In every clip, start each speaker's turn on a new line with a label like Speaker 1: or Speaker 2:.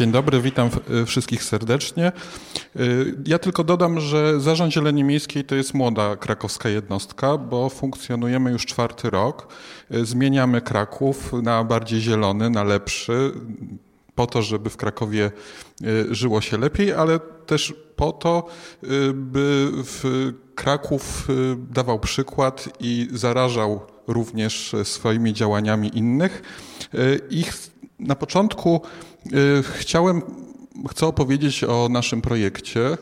Speaker 1: Dzień dobry, witam wszystkich serdecznie. Ja tylko dodam, że Zarząd Zieleni Miejskiej to jest młoda krakowska jednostka, bo funkcjonujemy już czwarty rok. Zmieniamy Kraków na bardziej zielony, na lepszy, po to, żeby w Krakowie żyło się lepiej, ale też po to, by Kraków dawał przykład i zarażał również swoimi działaniami innych. Ich na początku y, chciałem, chcę opowiedzieć o naszym projekcie.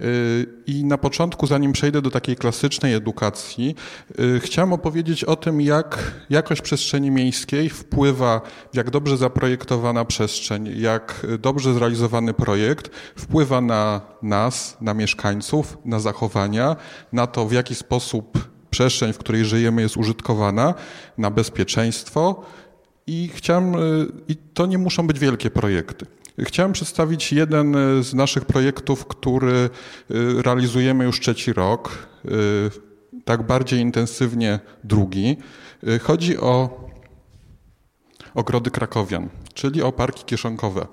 Speaker 1: Y, I na początku, zanim przejdę do takiej klasycznej edukacji, y, chciałem opowiedzieć o tym, jak jakość przestrzeni miejskiej wpływa, jak dobrze zaprojektowana przestrzeń, jak dobrze zrealizowany projekt wpływa na nas, na mieszkańców, na zachowania, na to, w jaki sposób przestrzeń, w której żyjemy, jest użytkowana, na bezpieczeństwo. I chciałem, y, i to nie muszą być wielkie projekty. Chciałem przedstawić jeden z naszych projektów, który y, realizujemy już trzeci rok, y, tak bardziej intensywnie drugi. Chodzi o ogrody krakowian, czyli o parki kieszonkowe.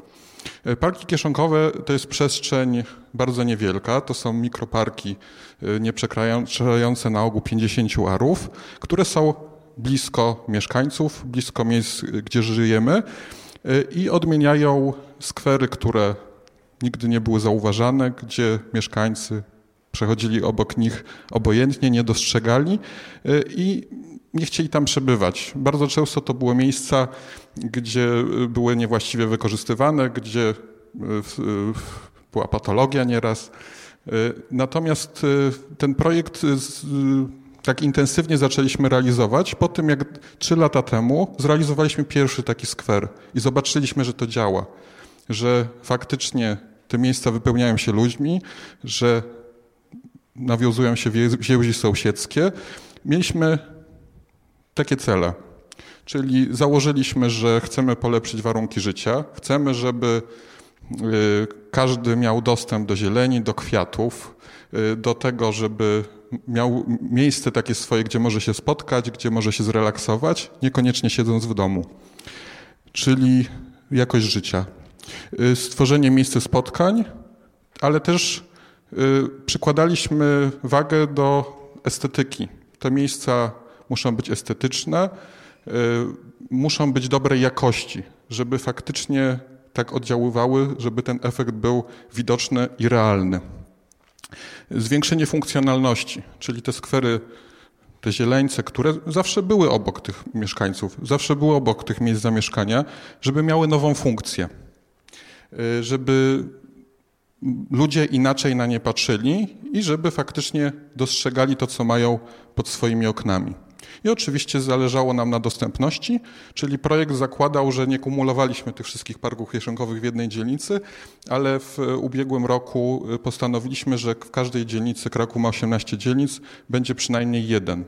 Speaker 1: Parki kieszonkowe to jest przestrzeń bardzo niewielka, to są mikroparki e, nie przekraczające na ogół 50 arów, które są blisko mieszkańców, blisko miejsc, gdzie żyjemy e, i odmieniają skwery, które nigdy nie były zauważane, gdzie mieszkańcy przechodzili obok nich obojętnie, nie dostrzegali i nie chcieli tam przebywać. Bardzo często to były miejsca, gdzie były niewłaściwie wykorzystywane, gdzie była patologia nieraz. Natomiast ten projekt tak intensywnie zaczęliśmy realizować po tym, jak trzy lata temu zrealizowaliśmy pierwszy taki skwer i zobaczyliśmy, że to działa, że faktycznie te miejsca wypełniają się ludźmi, że nawiązują się więzi sąsiedzkie. Mieliśmy takie cele. Czyli założyliśmy, że chcemy polepszyć warunki życia, chcemy, żeby y, każdy miał dostęp do zieleni, do kwiatów, y, do tego, żeby miał miejsce takie swoje, gdzie może się spotkać, gdzie może się zrelaksować, niekoniecznie siedząc w domu. Czyli jakość życia. Y, stworzenie miejsca spotkań, ale też przykładaliśmy wagę do estetyki. Te miejsca muszą być estetyczne, y, muszą być dobrej jakości, żeby faktycznie tak oddziaływały, żeby ten efekt był widoczny i realny. Zwiększenie funkcjonalności, czyli te skwery, te zieleńce, które zawsze były obok tych mieszkańców, zawsze były obok tych miejsc zamieszkania, żeby miały nową funkcję, y, żeby ludzie inaczej na nie patrzyli i żeby faktycznie dostrzegali to, co mają pod swoimi oknami. I oczywiście zależało nam na dostępności, czyli projekt zakładał, że nie kumulowaliśmy tych wszystkich parków kieszonkowych w jednej dzielnicy, ale w ubiegłym roku postanowiliśmy, że w każdej dzielnicy, Kraków ma 18 dzielnic, będzie przynajmniej jeden.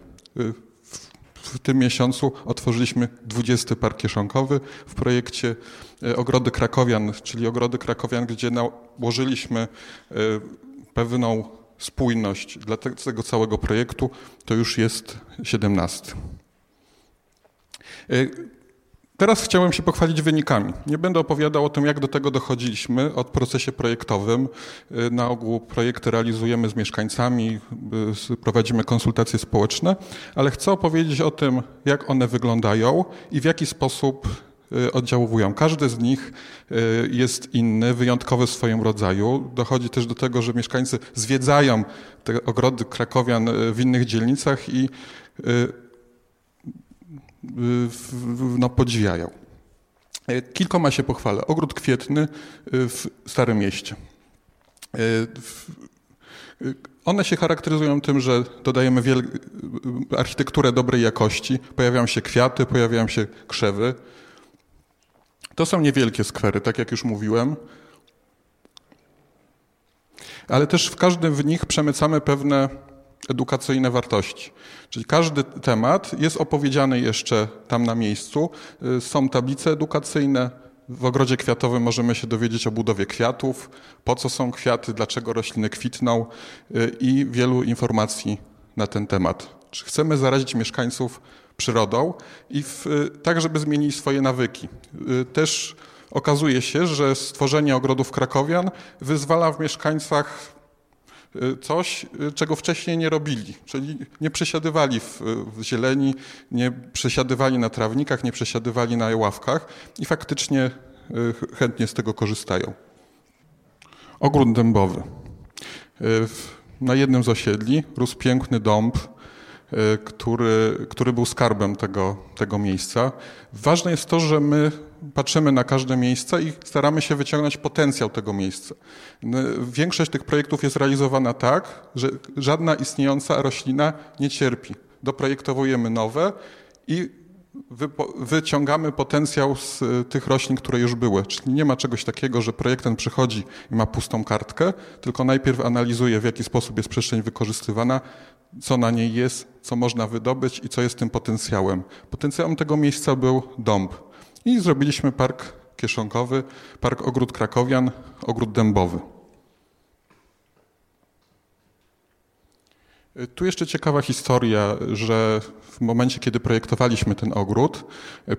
Speaker 1: W tym miesiącu otworzyliśmy 20 park kieszonkowy w projekcie e, Ogrody Krakowian, czyli Ogrody Krakowian, gdzie nałożyliśmy e, pewną spójność dla tego całego projektu, to już jest 17. E, teraz chciałem się pochwalić wynikami. Nie będę opowiadał o tym, jak do tego dochodziliśmy od procesie projektowym. E, na ogół projekty realizujemy z mieszkańcami, e, prowadzimy konsultacje społeczne, ale chcę opowiedzieć o tym, jak one wyglądają i w jaki sposób Y, oddziałują. Każdy z nich y, jest inny, wyjątkowy w swoim rodzaju. Dochodzi też do tego, że mieszkańcy zwiedzają te ogrody krakowian y, w innych dzielnicach i no, podziwiają. Kilkoma się pochwalę. Ogród kwietny w Starym Mieście. One się charakteryzują tym, że dodajemy wiel... architekturę dobrej jakości, pojawiają się kwiaty, pojawiają się krzewy, to są niewielkie skwery, tak jak już mówiłem, ale też w każdym w nich przemycamy pewne edukacyjne wartości. Czyli każdy temat jest opowiedziany jeszcze tam na miejscu. Y, są tablice edukacyjne. W ogrodzie kwiatowym możemy się dowiedzieć o budowie kwiatów, po co są kwiaty, dlaczego rośliny kwitną y, i wielu informacji na ten temat. Czy chcemy zarazić mieszkańców przyrodą i w, tak, żeby zmienić swoje nawyki. Też okazuje się, że stworzenie ogrodów krakowian wyzwala w mieszkańcach Y, coś, y, czego wcześniej nie robili, czyli nie przesiadywali w, w, zieleni, nie przesiadywali na trawnikach, nie przesiadywali na ławkach i faktycznie y, chętnie z tego korzystają. Ogród dębowy. Na jednym z osiedli rósł piękny dąb, który, który był skarbem tego, tego miejsca. Ważne jest to, że my patrzymy na każde miejsce i staramy się wyciągnąć potencjał tego miejsca. Większość tych projektów jest realizowana tak, że żadna istniejąca roślina nie cierpi. Doprojektowujemy nowe i wyciągamy potencjał z e, tych roślin, które już były. Czyli nie ma czegoś takiego, że projektant przychodzi i ma pustą kartkę, tylko najpierw analizuje, w jaki sposób jest przestrzeń wykorzystywana, co na niej jest, co można wydobyć i co jest tym potencjałem. Potencjałem tego miejsca był dąb. I zrobiliśmy park kieszonkowy, park ogród krakowian, ogród dębowy. Tu jeszcze ciekawa historia, że w momencie, kiedy projektowaliśmy ten ogród,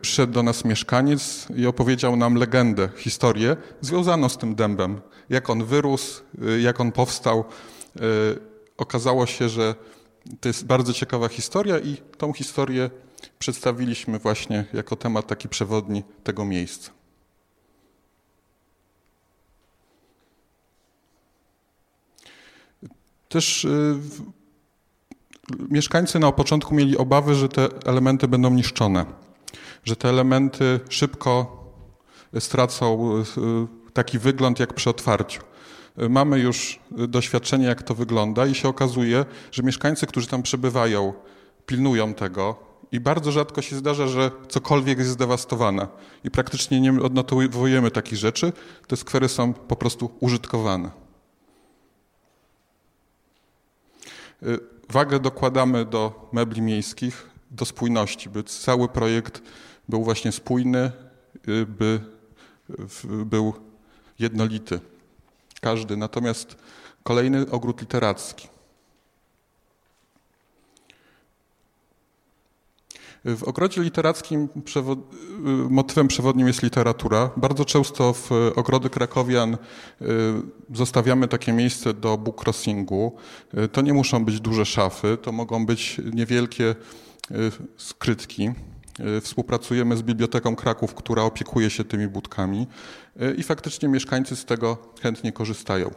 Speaker 1: przyszedł do nas mieszkaniec i opowiedział nam legendę, historię związaną z tym dębem. Jak on wyrósł, jak on powstał. Okazało się, że to jest bardzo ciekawa historia i tą historię przedstawiliśmy właśnie jako temat taki przewodni tego miejsca. Też y, mieszkańcy na początku mieli obawy, że te elementy będą niszczone, że te elementy szybko stracą y, taki wygląd jak przy otwarciu. Mamy już doświadczenie, jak to wygląda, i się okazuje, że mieszkańcy, którzy tam przebywają, pilnują tego, i bardzo rzadko się zdarza, że cokolwiek jest zdewastowane. I praktycznie nie odnotowujemy takich rzeczy. Te skwery są po prostu użytkowane. Y, wagę dokładamy do mebli miejskich, do spójności, by cały projekt był właśnie spójny, y, by był jednolity. Każdy. Natomiast kolejny ogród literacki. W ogrodzie literackim przewod motywem przewodnim jest literatura. Bardzo często w ogrody krakowian y, zostawiamy takie miejsce do book crossingu. Y, to nie muszą być duże szafy, to mogą być niewielkie y, skrytki. Współpracujemy z Biblioteką Kraków, która opiekuje się tymi budkami i faktycznie mieszkańcy z tego chętnie korzystają.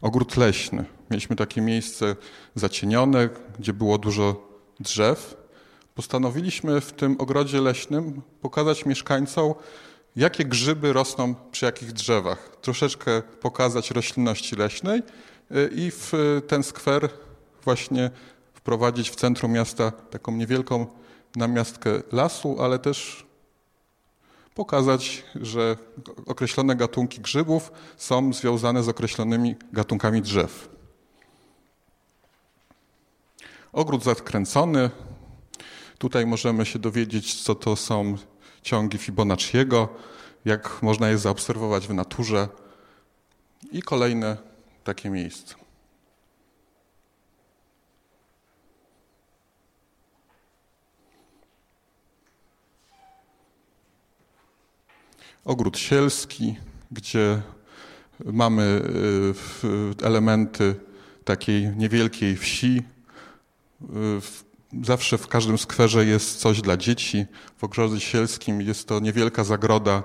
Speaker 1: Ogród leśny. Mieliśmy takie miejsce zacienione, gdzie było dużo drzew. Postanowiliśmy w tym ogrodzie leśnym pokazać mieszkańcom, jakie grzyby rosną przy jakich drzewach. Troszeczkę pokazać roślinności leśnej y, i w ten skwer właśnie wprowadzić w centrum miasta taką niewielką namiastkę lasu, ale też pokazać, że określone gatunki grzybów są związane z określonymi gatunkami drzew. Ogród zakręcony. Tutaj możemy się dowiedzieć, co to są ciągi Fibonacciego, jak można je zaobserwować w naturze. I kolejne takie miejsce. Ogród sielski, gdzie mamy y, elementy takiej niewielkiej wsi. Y, zawsze w każdym skwerze jest coś dla dzieci. W ogrodzie sielskim jest to niewielka zagroda,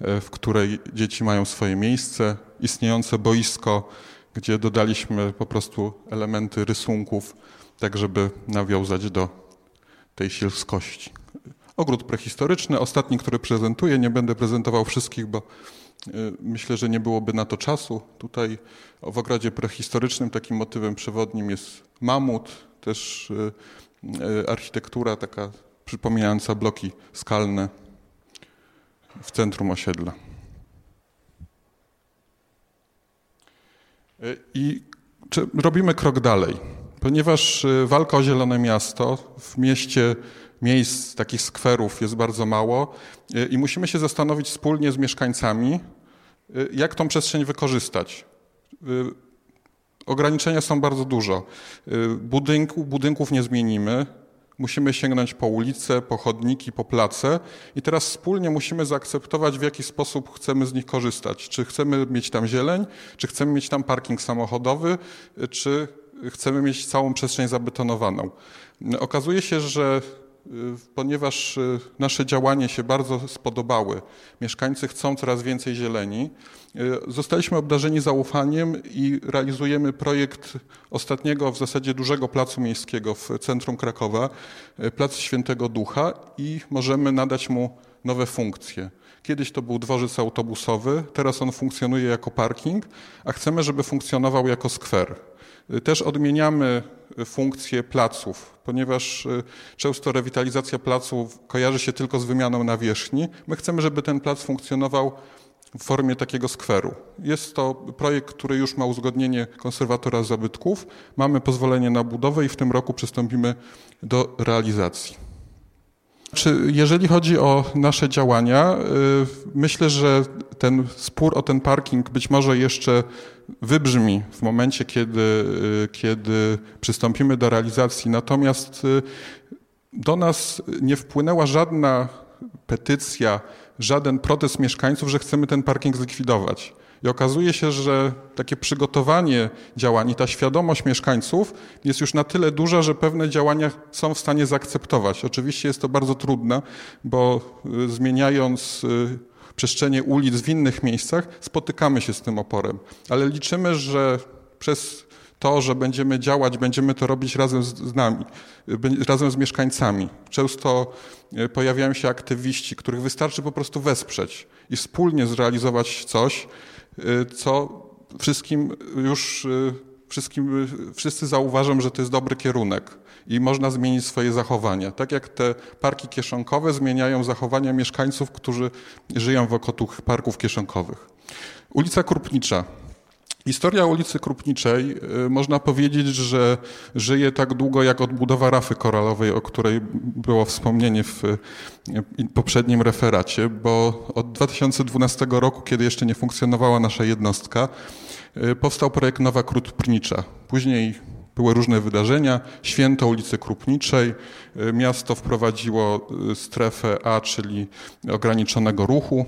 Speaker 1: y, w której dzieci mają swoje miejsce, istniejące boisko, gdzie dodaliśmy po prostu elementy rysunków, tak żeby nawiązać do tej sielskości. Ogród prehistoryczny, ostatni, który prezentuję, nie będę prezentował wszystkich, bo y, myślę, że nie byłoby na to czasu. Tutaj w ogrodzie prehistorycznym takim motywem przewodnim jest mamut, też y, y, architektura taka przypominająca bloki skalne w centrum osiedla. I robimy krok dalej, ponieważ walka o zielone miasto w mieście miejsc, takich skwerów jest bardzo mało y, i musimy się zastanowić wspólnie z mieszkańcami, y, jak tą przestrzeń wykorzystać. Y, ograniczenia są bardzo dużo. Budynku, budynków nie zmienimy, musimy sięgnąć po ulice, po chodniki, po place i teraz wspólnie musimy zaakceptować, w jaki sposób chcemy z nich korzystać. Czy chcemy mieć tam zieleń, czy chcemy mieć tam parking samochodowy, czy chcemy mieć całą przestrzeń zabetonowaną. Okazuje się, że ponieważ y, nasze działanie się bardzo spodobały, mieszkańcy chcą coraz więcej zieleni, y, zostaliśmy obdarzeni zaufaniem i realizujemy projekt ostatniego w zasadzie dużego placu miejskiego w centrum Krakowa, Plac Świętego Ducha i możemy nadać mu nowe funkcje. Kiedyś to był dworzec autobusowy, teraz on funkcjonuje jako parking, a chcemy, żeby funkcjonował jako skwer. Też odmieniamy funkcje placów, ponieważ y, często rewitalizacja placów kojarzy się tylko z wymianą nawierzchni. My chcemy, żeby ten plac funkcjonował w formie takiego skweru. Jest to projekt, który już ma uzgodnienie konserwatora zabytków. Mamy pozwolenie na budowę i w tym roku przystąpimy do realizacji. Czy jeżeli chodzi o nasze działania, y, myślę, że ten spór o ten parking być może jeszcze wybrzmi w momencie, kiedy, y, kiedy przystąpimy do realizacji. Natomiast y, do nas nie wpłynęła żadna petycja, żaden protest mieszkańców, że chcemy ten parking zlikwidować. I okazuje się, że takie przygotowanie działań i ta świadomość mieszkańców jest już na tyle duża, że pewne działania są w stanie zaakceptować. Oczywiście jest to bardzo trudne, bo y, zmieniając przestrzenie ulic w innych miejscach, spotykamy się z tym oporem. Ale liczymy, że przez to, że będziemy działać, będziemy to robić razem z nami, razem z mieszkańcami. Często pojawiają się aktywiści, których wystarczy po prostu wesprzeć i wspólnie zrealizować coś, co wszystkim już e, wszystkim, wszyscy zauważą, że to jest dobry kierunek i można zmienić swoje zachowania. Tak jak te parki kieszonkowe zmieniają zachowania mieszkańców, którzy żyją wokół tych parków kieszonkowych. Ulica Krupnicza. Historia ulicy Krupniczej y, można powiedzieć, że żyje tak długo jak odbudowa rafy koralowej, o której było wspomnienie w y, poprzednim referacie, bo od 2012 roku, kiedy jeszcze nie funkcjonowała nasza jednostka, y, powstał projekt Nowa Krupnicza. Później były różne wydarzenia, święto ulicy Krupniczej, miasto wprowadziło strefę A, czyli ograniczonego ruchu,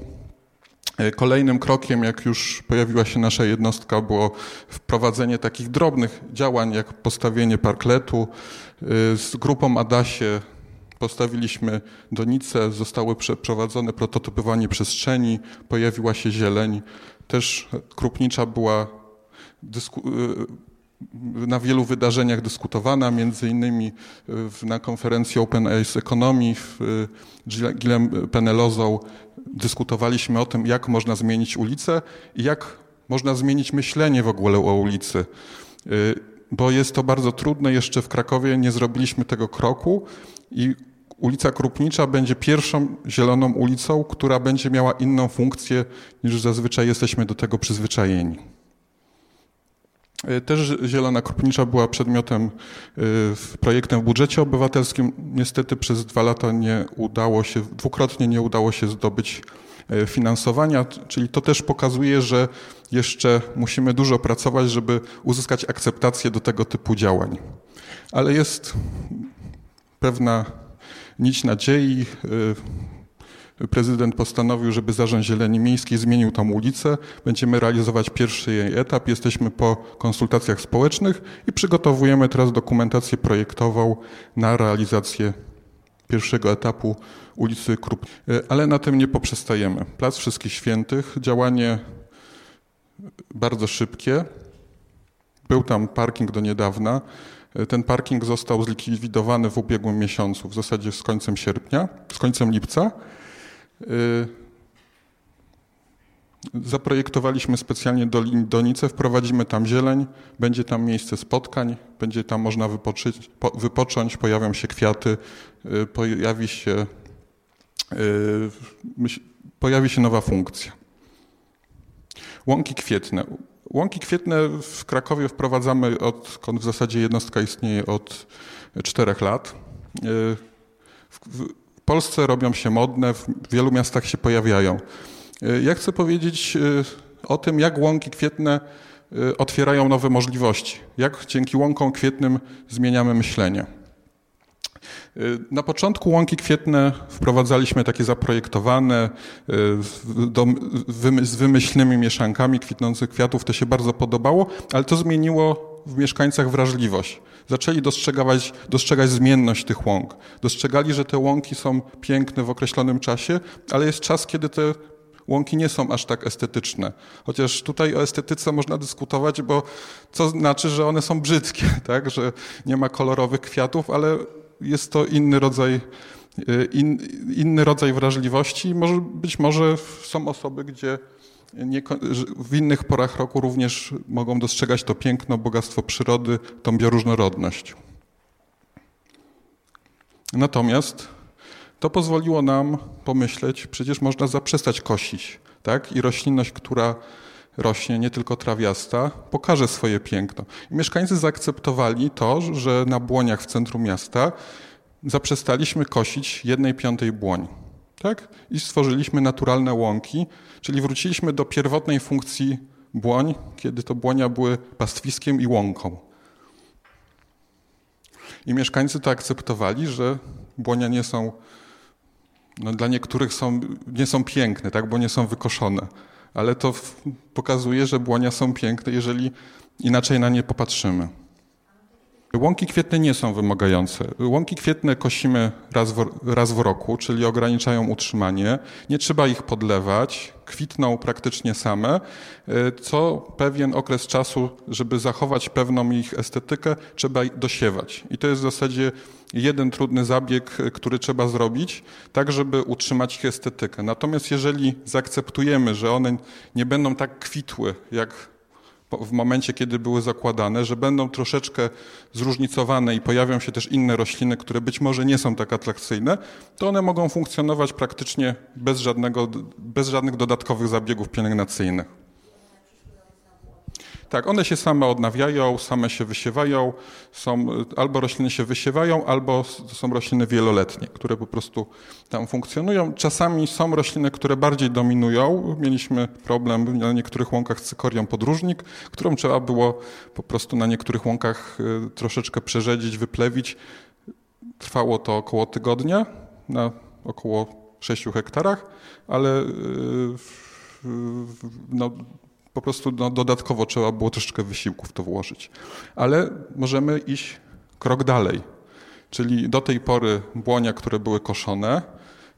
Speaker 1: kolejnym krokiem, jak już pojawiła się nasza jednostka, było wprowadzenie takich drobnych działań, jak postawienie parkletu. E, z grupą Adasie postawiliśmy donice, zostały przeprowadzone prototypowanie przestrzeni, pojawiła się zieleń. Też Krupnicza była e, na wielu wydarzeniach dyskutowana, między innymi na konferencji Open Ace Economy w Gilem Penelozą dyskutowaliśmy o tym, jak można zmienić ulicę i jak można zmienić myślenie w ogóle o ulicy. Y, bo jest to bardzo trudne. Jeszcze w Krakowie nie zrobiliśmy tego kroku i ulica Krupnicza będzie pierwszą zieloną ulicą, która będzie miała inną funkcję niż zazwyczaj jesteśmy do tego przyzwyczajeni. Y, też Zielona Krupnicza była przedmiotem y, projektem w budżecie obywatelskim. Niestety przez dwa lata nie udało się, dwukrotnie nie udało się zdobyć y, finansowania, czyli to też pokazuje, że jeszcze musimy dużo pracować, żeby uzyskać akceptację do tego typu działań. Ale jest pewna nić nadziei prezydent postanowił, żeby Zarząd Zieleni Miejskiej zmienił tam ulicę. Będziemy realizować pierwszy jej etap. Jesteśmy po konsultacjach społecznych i przygotowujemy teraz dokumentację projektową na realizację pierwszego etapu ulicy Krup. Ale na tym nie poprzestajemy. Plac Wszystkich Świętych, działanie bardzo szybkie. Był tam parking do niedawna. Ten parking został zlikwidowany w ubiegłym miesiącu, w zasadzie z końcem sierpnia, z końcem lipca. Y, zaprojektowaliśmy specjalnie donicę, wprowadzimy tam zieleń, będzie tam miejsce spotkań, będzie tam można wypoczyć, po, wypocząć, pojawią się kwiaty, y, pojawi się, y, pojawi się nowa funkcja. Łąki kwietne. Łąki kwietne w Krakowie wprowadzamy odkąd w zasadzie jednostka istnieje od czterech lat. Polsce robią się modne, w wielu miastach się pojawiają. E, ja chcę powiedzieć e, o tym, jak łąki kwietne otwierają nowe możliwości. Jak dzięki łąkom kwietnym zmieniamy myślenie. Na początku łąki kwietne wprowadzaliśmy takie zaprojektowane z wymyślnymi mieszankami kwitnących kwiatów. To się bardzo podobało, ale to zmieniło w mieszkańcach wrażliwość. Zaczęli dostrzegać, dostrzegać zmienność tych łąk. Dostrzegali, że te łąki są piękne w określonym czasie, ale jest czas, kiedy te łąki nie są aż tak estetyczne. Chociaż tutaj o estetyce można dyskutować, bo co znaczy, że one są brzydkie, tak? że nie ma kolorowych kwiatów, ale jest to inny rodzaj, y, in, inny rodzaj wrażliwości. Może, być może są osoby, gdzie nie, w innych porach roku również mogą dostrzegać to piękno, bogactwo przyrody, tą bioróżnorodność. Natomiast to pozwoliło nam pomyśleć, przecież można zaprzestać kosić, tak? I roślinność, która rośnie, nie tylko trawiasta, pokaże swoje piękno. I mieszkańcy zaakceptowali to, że na błoniach w centrum miasta zaprzestaliśmy kosić jednej piątej błoń. Tak? I stworzyliśmy naturalne łąki, czyli wróciliśmy do pierwotnej funkcji błoń, kiedy to błonia były pastwiskiem i łąką. I mieszkańcy to akceptowali, że błonia nie są, no dla niektórych są, nie są piękne, tak, bo nie są wykoszone. Ale to pokazuje, że błonia są piękne, jeżeli inaczej na nie popatrzymy. Łąki kwietne nie są wymagające. Łąki kwietne kosimy raz w, raz w roku, czyli ograniczają utrzymanie. Nie trzeba ich podlewać, kwitną praktycznie same, e, co pewien okres czasu, żeby zachować pewną ich estetykę, trzeba dosiewać. I to jest w zasadzie jeden trudny zabieg, który trzeba zrobić, tak żeby utrzymać ich estetykę. Natomiast jeżeli zaakceptujemy, że one nie będą tak kwitły, jak w momencie, kiedy były zakładane, że będą troszeczkę zróżnicowane i pojawią się też inne rośliny, które być może nie są tak atrakcyjne, to one mogą funkcjonować praktycznie bez, żadnego, bez żadnych dodatkowych zabiegów pielęgnacyjnych. Tak, one się same odnawiają, same się wysiewają. Są, albo rośliny się wysiewają, albo są rośliny wieloletnie, które po prostu tam funkcjonują. Czasami są rośliny, które bardziej dominują. Mieliśmy problem na niektórych łąkach z cykorią podróżnik, którą trzeba było po prostu na niektórych łąkach y, troszeczkę przerzedzić, wyplewić. Trwało to około tygodnia na około 6 hektarach, ale y, no, po prostu no, dodatkowo trzeba było troszeczkę wysiłku w to włożyć. Ale możemy iść krok dalej. Czyli do tej pory błonia, które były koszone,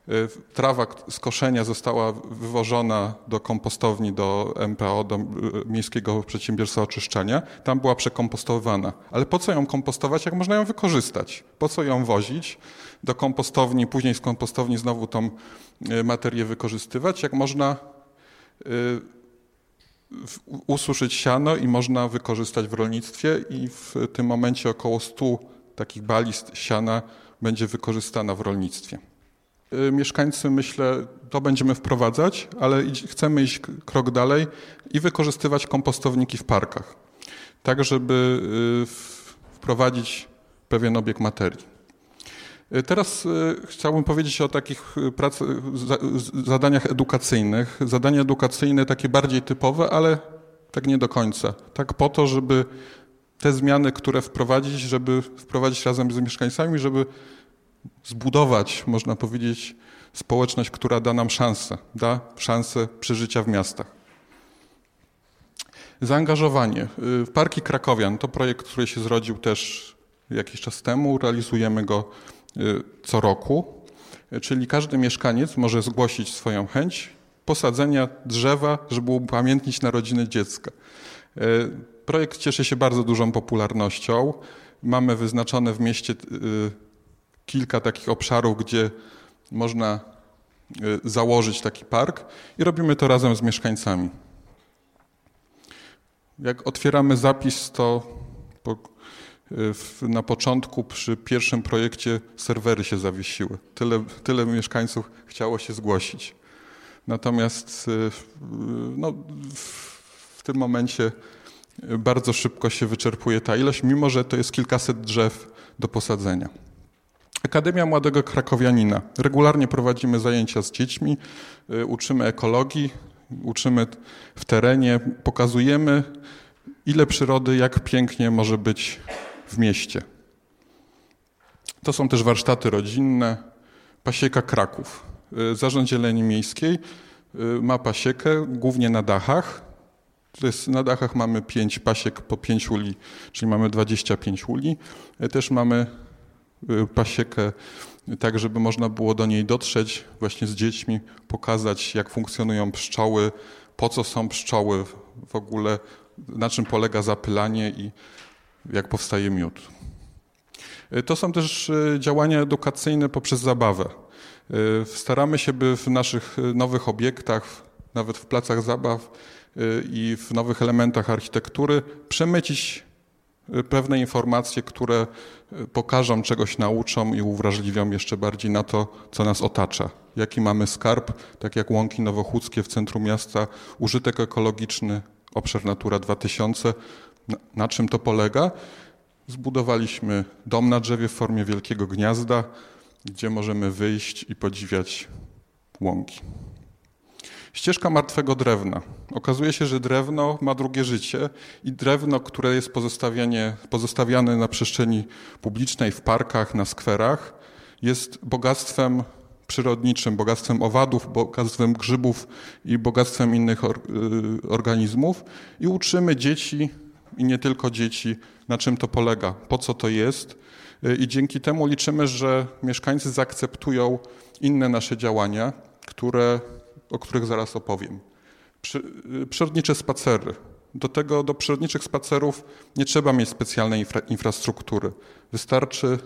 Speaker 1: y, trawa z koszenia została wywożona do kompostowni, do MPO, do y, Miejskiego Przedsiębiorstwa Oczyszczania. Tam była przekompostowana. Ale po co ją kompostować, jak można ją wykorzystać? Po co ją wozić do kompostowni, później z kompostowni znowu tą y, materię wykorzystywać, jak można ususzyć siano i można wykorzystać w rolnictwie i w tym momencie około 100 takich balist siana będzie wykorzystana w rolnictwie. Y, mieszkańcy, myślę, to będziemy wprowadzać, ale chcemy iść krok dalej i wykorzystywać kompostowniki w parkach, tak żeby y, wprowadzić pewien obieg materii. Y, teraz y, chciałbym powiedzieć o takich y, prac, zadaniach edukacyjnych. Zadania edukacyjne takie bardziej typowe, ale tak nie do końca. Tak po to, żeby te zmiany, które wprowadzić, żeby wprowadzić razem z mieszkańcami, żeby zbudować, można powiedzieć, społeczność, która da nam szansę, da szansę przeżycia w miastach. Zaangażowanie. Parki Krakowian to projekt, który się zrodził też jakiś czas temu. Realizujemy go co roku, czyli każdy mieszkaniec może zgłosić swoją chęć posadzenia drzewa, żeby upamiętnić narodziny dziecka. Y, projekt cieszy się bardzo dużą popularnością. Mamy wyznaczone w mieście y, kilka takich obszarów, gdzie można założyć taki park i robimy to razem z mieszkańcami. Jak otwieramy zapis, to na początku przy pierwszym projekcie serwery się zawiesiły. Tyle, tyle mieszkańców chciało się zgłosić. Natomiast y, no, w tym momencie bardzo szybko się wyczerpuje ta ilość, mimo że to jest kilkaset drzew do posadzenia. Akademia Młodego Krakowianina. Regularnie prowadzimy zajęcia z dziećmi, uczymy ekologii, uczymy w terenie, pokazujemy ile przyrody, jak pięknie może być w mieście. To są też warsztaty rodzinne, pasieka Kraków. Y, Zarząd Zieleni Miejskiej y, ma pasiekę głównie na dachach. Jest, na dachach mamy pięć pasiek po pięć uli, czyli mamy 25 uli. Y, też mamy pasiekę tak, żeby można było do niej dotrzeć właśnie z dziećmi, pokazać jak funkcjonują pszczoły, po co są pszczoły w ogóle, na czym polega zapylanie i jak powstaje miód. To są też działania edukacyjne poprzez zabawę. Y, staramy się, by w naszych nowych obiektach, nawet w placach zabaw i w nowych elementach architektury przemycić pewne informacje, które pokażą, czegoś nauczą i uwrażliwią jeszcze bardziej na to, co nas otacza. Jaki mamy skarb, tak jak łąki nowochódzkie w centrum miasta, użytek ekologiczny, obszar Natura 2000. Na, na czym to polega? Zbudowaliśmy dom na drzewie w formie wielkiego gniazda, gdzie możemy wyjść i podziwiać łąki. Ścieżka martwego drewna. Okazuje się, że drewno ma drugie życie i drewno, które jest pozostawiane na przestrzeni publicznej, w parkach, na skwerach, jest bogactwem przyrodniczym, bogactwem owadów, bogactwem grzybów i bogactwem innych y, organizmów i uczymy dzieci i nie tylko dzieci, na czym to polega, po co to jest Y, i dzięki temu liczymy, że mieszkańcy zaakceptują inne nasze działania, które, o których zaraz opowiem. Y, przyrodnicze spacery. Do tego, do przyrodniczych spacerów nie trzeba mieć specjalnej infra, infrastruktury. Wystarczy,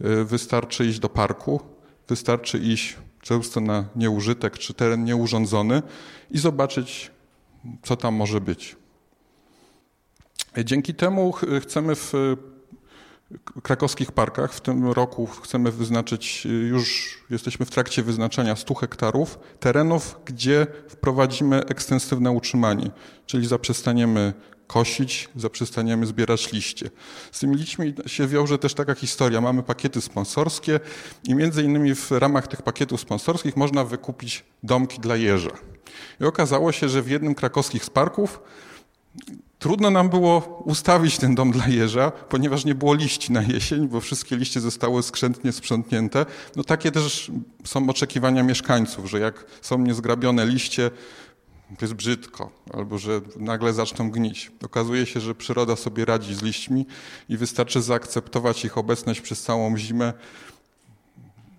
Speaker 1: y, wystarczy iść do parku, wystarczy iść często na nieużytek czy teren nieurządzony i zobaczyć, co tam może być. Dzięki temu chcemy w krakowskich parkach. W tym roku chcemy wyznaczyć, już jesteśmy w trakcie wyznaczania 100 hektarów terenów, gdzie wprowadzimy ekstensywne utrzymanie, czyli zaprzestaniemy kosić, zaprzestaniemy zbierać liście. Z tymi liśćmi się wiąże też taka historia. Mamy pakiety sponsorskie i między innymi w ramach tych pakietów sponsorskich można wykupić domki dla jeża. I okazało się, że w jednym krakowskich z parków Trudno nam było ustawić ten dom dla jeża, ponieważ nie było liści na jesień, bo wszystkie liście zostały skrzętnie sprzątnięte. No takie też są oczekiwania mieszkańców, że jak są niezgrabione liście, to jest brzydko, albo że nagle zaczną gnić. Okazuje się, że przyroda sobie radzi z liśćmi i wystarczy zaakceptować ich obecność przez całą zimę.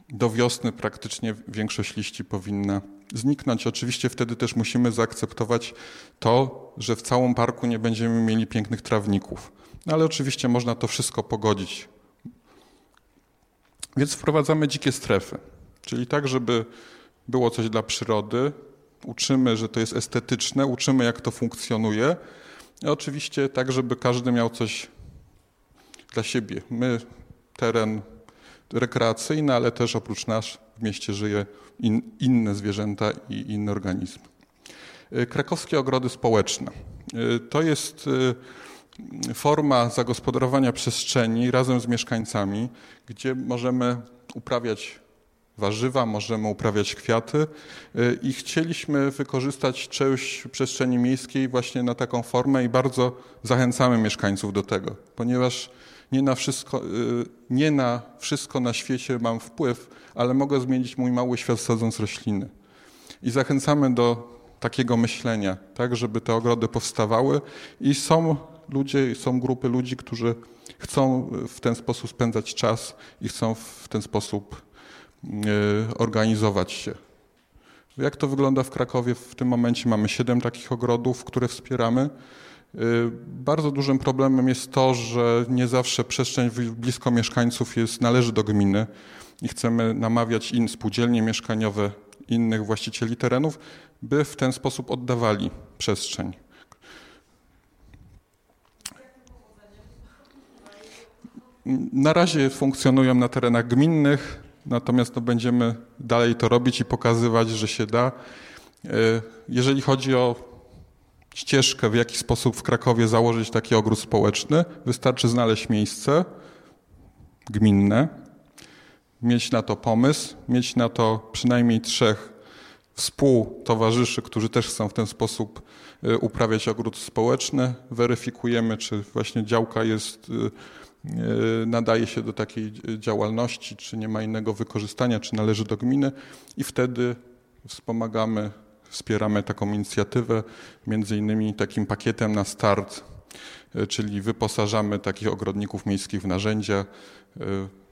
Speaker 1: Do wiosny praktycznie większość liści powinna zniknąć. Oczywiście wtedy też musimy zaakceptować to, że w całym parku nie będziemy mieli pięknych trawników. No ale oczywiście można to wszystko pogodzić. Więc wprowadzamy dzikie strefy, czyli tak, żeby było coś dla przyrody. Uczymy, że to jest estetyczne, uczymy, jak to funkcjonuje. I oczywiście tak, żeby każdy miał coś dla siebie. My, teren rekreacyjny, ale też oprócz nas w mieście żyje in, inne zwierzęta i inne organizmy. Krakowskie ogrody społeczne. E, to jest e, forma zagospodarowania przestrzeni razem z mieszkańcami, gdzie możemy uprawiać warzywa, możemy uprawiać kwiaty i chcieliśmy wykorzystać część przestrzeni miejskiej właśnie na taką formę i bardzo zachęcamy mieszkańców do tego, ponieważ nie na wszystko, nie na, wszystko na świecie mam wpływ, ale mogę zmienić mój mały świat sadząc rośliny. I zachęcamy do takiego myślenia, tak, żeby te ogrody powstawały i są ludzie, są grupy ludzi, którzy chcą w ten sposób spędzać czas i chcą w ten sposób e, organizować się. Jak to wygląda w Krakowie? W tym momencie mamy siedem takich ogrodów, które wspieramy. E, bardzo dużym problemem jest to, że nie zawsze przestrzeń blisko mieszkańców jest, należy do gminy i chcemy namawiać in spółdzielnie mieszkaniowe, innych właścicieli terenów, by w ten sposób oddawali przestrzeń. Na razie funkcjonują na terenach gminnych, natomiast no, będziemy dalej to robić i pokazywać, że się da. E, jeżeli chodzi o ścieżkę, w jaki sposób w Krakowie założyć taki ogród społeczny, wystarczy znaleźć miejsce gminne, mieć na to pomysł, mieć na to przynajmniej trzech współtowarzyszy, którzy też chcą w ten sposób y, uprawiać ogród społeczny. Weryfikujemy, czy właśnie działka jest, y, nadaje się do takiej działalności, czy nie ma innego wykorzystania, czy należy do gminy i wtedy wspomagamy, wspieramy taką inicjatywę, między innymi takim pakietem na start, czyli wyposażamy takich ogrodników miejskich w narzędzia,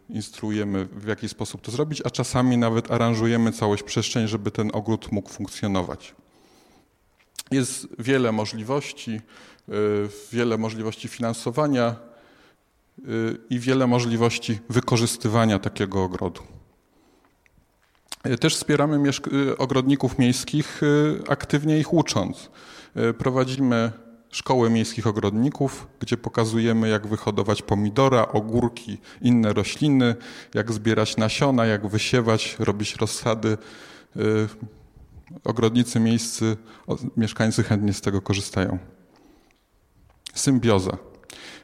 Speaker 1: instruujemy, w jaki sposób to zrobić, a czasami nawet aranżujemy całość przestrzeń, żeby ten ogród mógł funkcjonować. Jest wiele możliwości, y, wiele możliwości finansowania i wiele możliwości wykorzystywania takiego ogrodu. Y, też wspieramy ogrodników miejskich, aktywnie ich ucząc. Prowadzimy szkoły miejskich ogrodników, gdzie pokazujemy, jak wyhodować pomidora, ogórki, inne rośliny, jak zbierać nasiona, jak wysiewać, robić rozsady. Y, ogrodnicy miejscy, mieszkańcy chętnie z tego korzystają. Symbioza.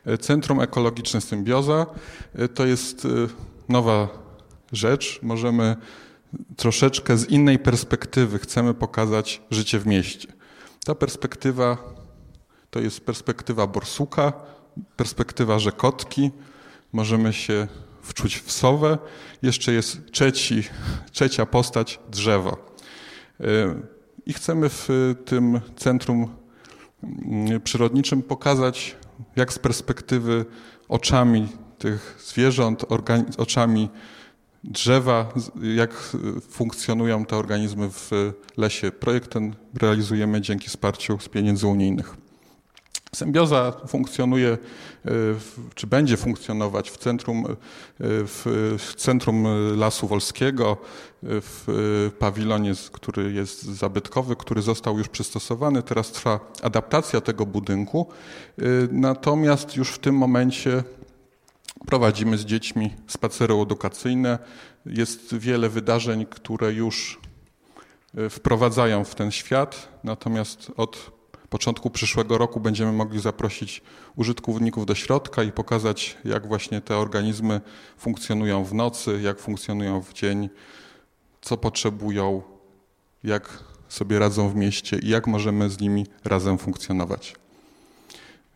Speaker 1: Y, Centrum Ekologiczne Symbioza y, to jest nowa rzecz. Możemy troszeczkę z innej perspektywy chcemy pokazać życie w mieście. Ta perspektywa to jest perspektywa borsuka, perspektywa rzekotki. Możemy się wczuć w sowę. Jeszcze jest trzeci, trzecia postać drzewa. E, I chcemy w tym centrum mm, przyrodniczym pokazać, jak z perspektywy oczami tych zwierząt, oczami drzewa, jak funkcjonują te organizmy w lesie. Projekt ten realizujemy dzięki wsparciu z pieniędzy unijnych. Symbioza funkcjonuje, e, czy będzie funkcjonować w centrum, e, w centrum Lasu Wolskiego, w pawilonie, który jest zabytkowy, który został już przystosowany. Teraz trwa adaptacja tego budynku. E, natomiast już w tym momencie prowadzimy z dziećmi spacery edukacyjne. Jest wiele wydarzeń, które już wprowadzają w ten świat, natomiast od początku przyszłego roku będziemy mogli zaprosić użytkowników do środka i pokazać, jak właśnie te organizmy funkcjonują w nocy, jak funkcjonują w dzień, co potrzebują, jak sobie radzą w mieście i jak możemy z nimi razem funkcjonować.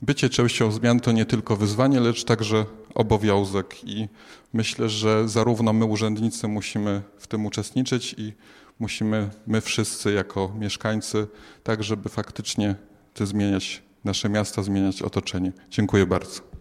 Speaker 1: Bycie częścią zmian to nie tylko wyzwanie, lecz także obowiązek i myślę, że zarówno my urzędnicy musimy w tym uczestniczyć i musimy my wszyscy jako mieszkańcy, tak żeby faktycznie zmieniać nasze miasta, zmieniać otoczenie. Dziękuję bardzo.